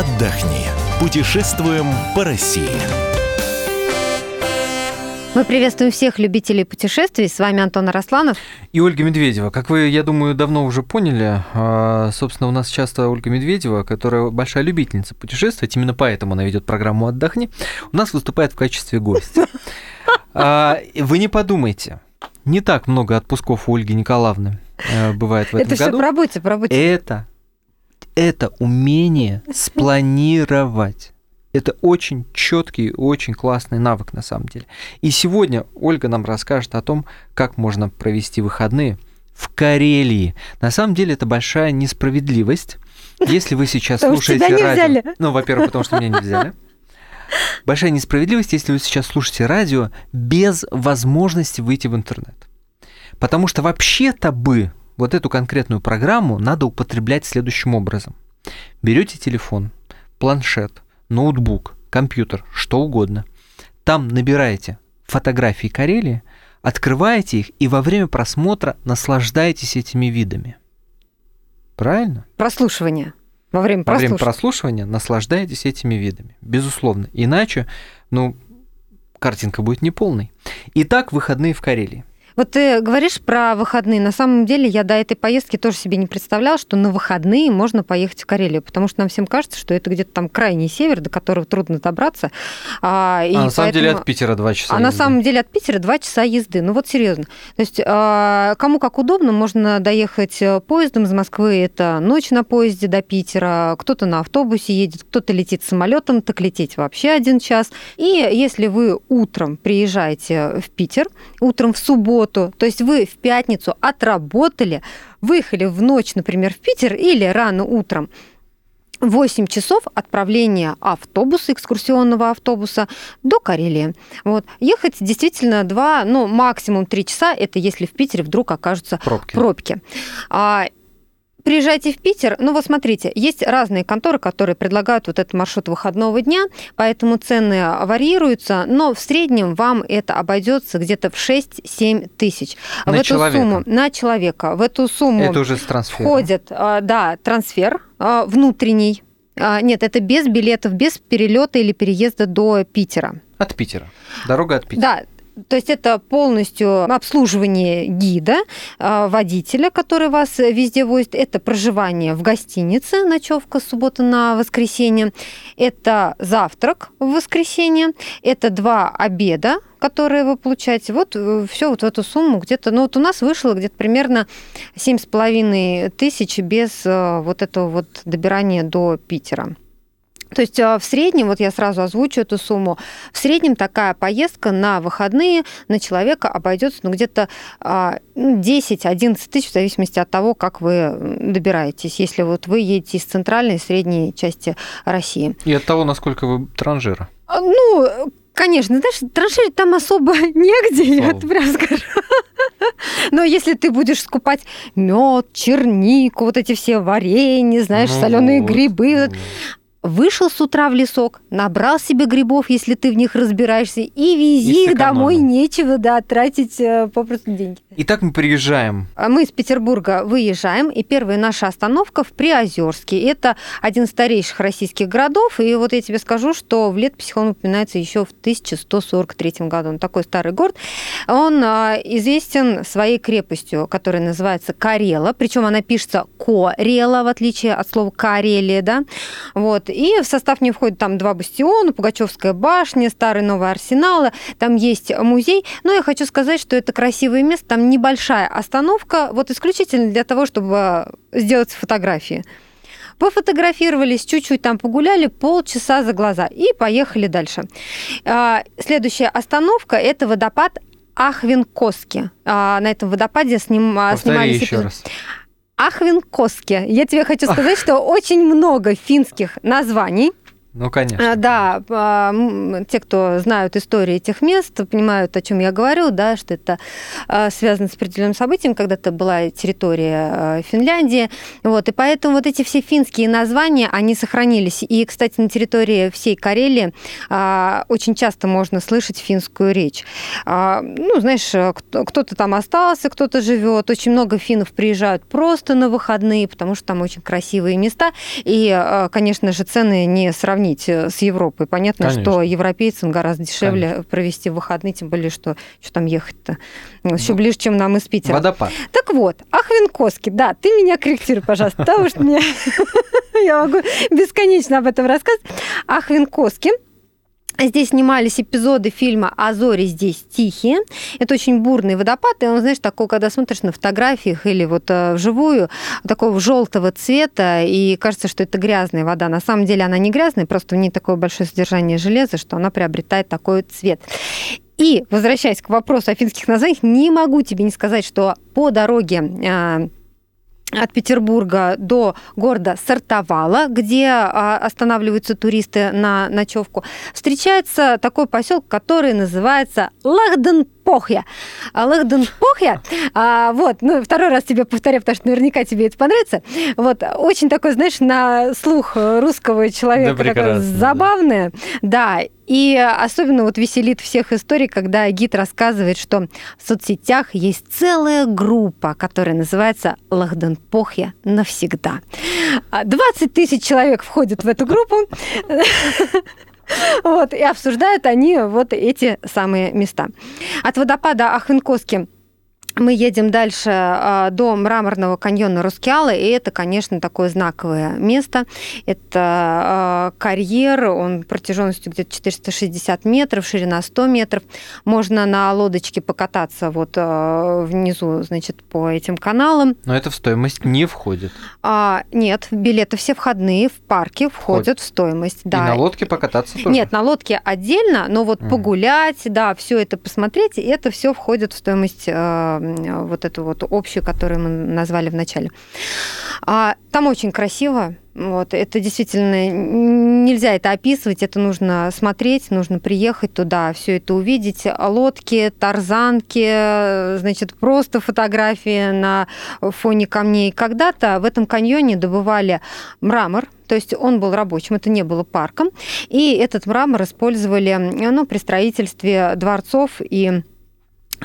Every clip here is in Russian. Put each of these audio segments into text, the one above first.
отдохни. Путешествуем по России. Мы приветствуем всех любителей путешествий. С вами Антон Арасланов. И Ольга Медведева. Как вы, я думаю, давно уже поняли, а, собственно, у нас часто Ольга Медведева, которая большая любительница путешествовать, именно поэтому она ведет программу «Отдохни», у нас выступает в качестве гостя. А, вы не подумайте, не так много отпусков у Ольги Николаевны э, бывает в этом Это году. все по работе, по работе. Это, это умение спланировать. Это очень четкий, очень классный навык на самом деле. И сегодня Ольга нам расскажет о том, как можно провести выходные в Карелии. На самом деле это большая несправедливость. Если вы сейчас слушаете радио... Ну, во-первых, потому что меня не взяли. Большая несправедливость, если вы сейчас слушаете радио без возможности выйти в интернет. Потому что вообще-то бы вот эту конкретную программу надо употреблять следующим образом. Берете телефон, планшет, ноутбук, компьютер, что угодно. Там набираете фотографии Карелии, открываете их и во время просмотра наслаждаетесь этими видами. Правильно? Прослушивание. Во время Во время прослушивания. наслаждаетесь этими видами. Безусловно. Иначе, ну, картинка будет неполной. Итак, выходные в Карелии. Вот ты говоришь про выходные. На самом деле я до этой поездки тоже себе не представляла, что на выходные можно поехать в Карелию, потому что нам всем кажется, что это где-то там крайний север, до которого трудно добраться. А, а на самом деле поэтому- от Питера два часа. А на езды. самом деле от Питера два часа езды. Ну вот серьезно. То есть а, кому как удобно, можно доехать э, поездом из Москвы. Это ночь на поезде до Питера. Кто-то на автобусе едет, кто-то летит самолетом, так лететь вообще один час. И если вы утром приезжаете в Питер, утром в субботу, то есть вы в пятницу отработали, выехали в ночь, например, в Питер или рано утром, 8 часов отправления автобуса, экскурсионного автобуса до Карелии. Вот. Ехать действительно 2, ну, максимум 3 часа, это если в Питере вдруг окажутся Пробки. пробки. А, Приезжайте в Питер, ну вот смотрите, есть разные конторы, которые предлагают вот этот маршрут выходного дня, поэтому цены варьируются, но в среднем вам это обойдется где-то в 6-7 тысяч. На в эту человека. сумму на человека. В эту сумму Это уже с трансфером. входит, а, да, трансфер а, внутренний. А, Нет, это без билетов, без перелета или переезда до Питера. От Питера. Дорога от Питера. Да, то есть это полностью обслуживание гида, а, водителя, который вас везде возит. Это проживание в гостинице, ночевка с субботы на воскресенье. Это завтрак в воскресенье. Это два обеда, которые вы получаете. Вот все вот в эту сумму где-то... Ну вот у нас вышло где-то примерно 7,5 тысяч без э, вот этого вот добирания до Питера. То есть а, в среднем, вот я сразу озвучу эту сумму, в среднем такая поездка на выходные на человека обойдется ну, где-то а, ну, 10-11 тысяч в зависимости от того, как вы добираетесь, если вот вы едете из центральной и средней части России. И от того, насколько вы транжира. А, Ну, конечно, знаешь, траншерить там особо негде, я Слава это прям скажу. Но если ты будешь скупать мед, чернику, вот эти все варенья, знаешь, Ну соленые вот, грибы, ну вот, Вышел с утра в лесок, набрал себе грибов, если ты в них разбираешься, и вези И их домой, нечего, да, тратить э, попросту деньги. Итак, мы приезжаем. А Мы из Петербурга выезжаем, и первая наша остановка в Приозерске. Это один из старейших российских городов, и вот я тебе скажу, что в летописи он упоминается еще в 1143 году. Он такой старый город. Он а, известен своей крепостью, которая называется Карела, причем она пишется Корела, в отличие от слова Карелия, да. Вот. И в состав не входит там два бастиона, Пугачевская башня, старый новый арсеналы, там есть музей. Но я хочу сказать, что это красивое место, там небольшая остановка, вот исключительно для того, чтобы сделать фотографии. Пофотографировались, чуть-чуть там погуляли, полчаса за глаза и поехали дальше. А, Следующая остановка – это водопад Ахвенкоски. А, На этом водопаде сним, а, Повтори снимались еще эпизоды. Раз. Ахвенкоски. Я тебе хочу сказать, что очень много финских названий. Ну, конечно. А, Да, а, те, кто знают историю этих мест, понимают, о чем я говорю, да, что это а, связано с определенным событием, когда-то была территория Финляндии, вот, и поэтому вот эти все финские названия, они сохранились. И, кстати, на территории всей Карелии очень часто можно слышать финскую речь. Ну, знаешь, кто- кто-то там остался, кто-то живет. Очень много финнов приезжают просто на выходные, потому что там очень красивые места. И, конечно же, цены не сравнить э, с Европой. Понятно, Конечно. что европейцам гораздо дешевле провести выходные, тем более, что что там ехать-то? Еще Ну, ближе, чем нам из Питера. Водопад. Так вот, Ахвинкоски, да, ты меня корректируй, пожалуйста, потому что мне... я могу бесконечно об этом рассказывать. Ахвинкоски. Здесь снимались эпизоды фильма «А зори здесь тихие». Это очень бурный водопад, и он, знаешь, такой, когда смотришь на фотографиях или вот э, вживую, такого желтого цвета, и кажется, что это грязная вода. На самом деле она не грязная, просто в ней такое большое содержание железа, что она приобретает такой цвет. И, возвращаясь к вопросу о финских названиях, не могу тебе не сказать, что по дороге а, от Петербурга до города Сартовала, где а, останавливаются туристы на ночевку, встречается такой поселок, который называется Лахденпохья. А Лахденпохья, а, вот, ну, второй раз тебе повторяю, потому что наверняка тебе это понравится. Вот, очень такой, знаешь, на слух русского человека Да, такое прекрасно, да. забавное. Да, и особенно вот веселит всех историй, когда гид рассказывает, что в соцсетях есть целая группа, которая называется Лахденпохья навсегда. А 20 тысяч человек входят в эту группу. Вот, и обсуждают они вот эти самые места. От водопада Ахвенкоски мы едем дальше а, до мраморного каньона Рускеала, и это, конечно, такое знаковое место. Это а, карьер, он протяженностью где-то 460 метров, ширина 100 метров. Можно на лодочке покататься вот а, внизу, значит, по этим каналам. Но это в стоимость не входит. А, нет, билеты все входные в парке входят в стоимость. И Да. на лодке покататься тоже. Нет, на лодке отдельно, но вот Мгм. погулять, да, все это посмотреть, и это все входит в стоимость вот эту вот общую, которую мы назвали в начале. А, там очень красиво. Вот, это действительно нельзя это описывать, это нужно смотреть, нужно приехать туда, все это увидеть. Лодки, тарзанки, значит, просто фотографии на фоне камней. Когда-то в этом каньоне добывали мрамор, то есть он был рабочим, это не было парком. И этот мрамор использовали ну, при строительстве дворцов и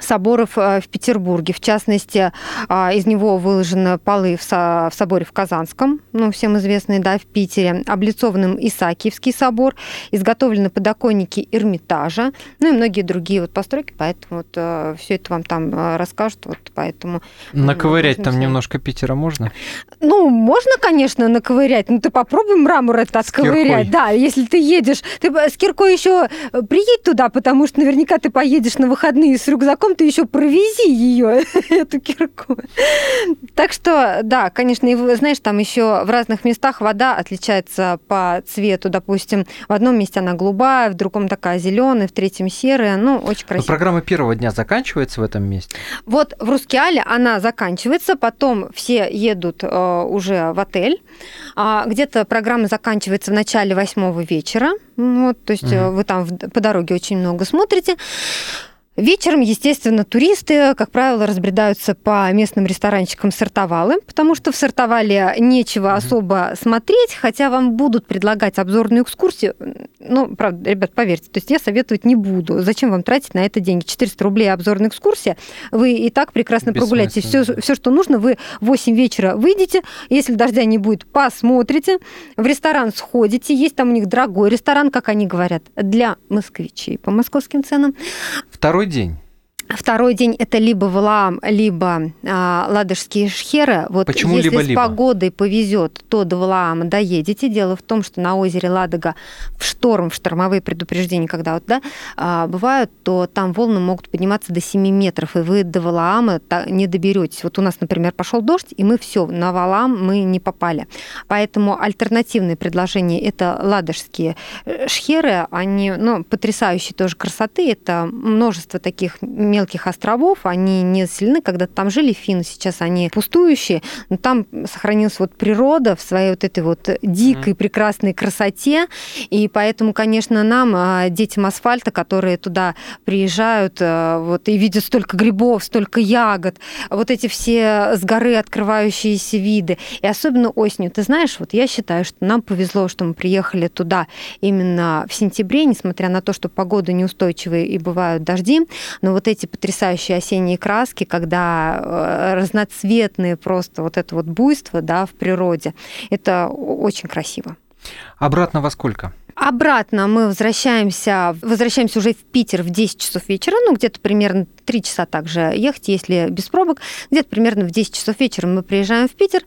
соборов э, в Петербурге. В частности, а, из него выложены полы в, со- в соборе в Казанском, ну, всем известный, да, в Питере, облицованным Исаакиевский собор, изготовлены подоконники Эрмитажа, ну и многие другие вот постройки, поэтому вот все это вам там э, расскажут, вот поэтому... Наковырять там немножко Питера можно? Ну, можно, конечно, наковырять, но ты попробуй мрамор это отковырять. Да, если ты едешь, ты с киркой еще приедь туда, потому что наверняка ты поедешь на выходные с рюкзаком, ты еще провези ее, эту кирку. Так что, да, конечно, и знаешь, там еще в разных местах вода отличается по цвету. Допустим, в одном месте она голубая, в другом такая зеленая, в третьем серая. Ну, очень Но красиво. программа первого дня заканчивается в этом месте. Вот в Рускеале она заканчивается, потом все едут э, уже в отель. А, где-то программа заканчивается в начале восьмого вечера. Вот, то есть Мгм. вы там в- по дороге очень много смотрите. Вечером, естественно, туристы, как правило, разбредаются по местным ресторанчикам Сартовалы, потому что в Сартовале нечего Мгм. особо смотреть, хотя вам будут предлагать обзорную экскурсию. Ну, правда, ребят, поверьте, то есть я советовать не буду. Зачем вам тратить на это деньги? 400 рублей обзорная экскурсия, вы и так прекрасно прогуляетесь. Все, все, что нужно, вы в 8 вечера выйдете, если дождя не будет, посмотрите, в ресторан сходите, есть там у них дорогой ресторан, как они говорят, для москвичей по московским ценам. Второй день. Второй день это либо Валаам, либо а, Ладожские шхеры. Вот Почему если либо-либо? с погодой повезет, то до Валаама доедете. Дело в том, что на озере Ладога в шторм, в штормовые предупреждения, когда вот, да, а, бывают, то там волны могут подниматься до 7 метров, и вы до Валаама не доберетесь. Вот у нас, например, пошел дождь, и мы все, на Валаам мы не попали. Поэтому альтернативные предложения это ладожские э, шхеры, они ну, потрясающей тоже красоты, это множество таких мелких островов, они не заселены, когда там жили финны, сейчас они пустующие, но там сохранилась вот природа в своей вот этой вот дикой mm. прекрасной красоте, и поэтому, конечно, нам, а, детям асфальта, которые туда приезжают, а, вот и видят столько грибов, столько ягод, вот эти все с горы открывающиеся виды, и особенно осенью. Ты знаешь, вот я считаю, что нам повезло, что мы приехали туда именно в сентябре, несмотря на то, что погода неустойчивая и бывают дожди, но вот эти потрясающие осенние краски, когда э, разноцветные просто вот это вот буйство да, в природе, это очень красиво. Обратно во сколько? Обратно мы возвращаемся, возвращаемся уже в Питер в 10 часов вечера, ну, где-то примерно 3 часа также ехать, если без пробок. Где-то примерно в 10 часов вечера мы приезжаем в Питер,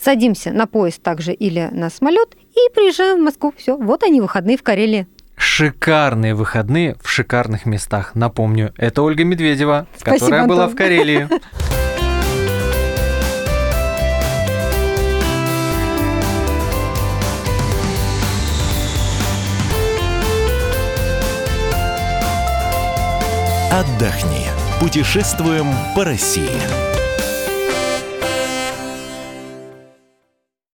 садимся на поезд также или на самолет и приезжаем в Москву. Все, вот они выходные в Карелии. Шикарные выходные в шикарных местах. Напомню, это Ольга Медведева, Спасибо, которая Антон. была в Карелии. Отдохни. Путешествуем по России.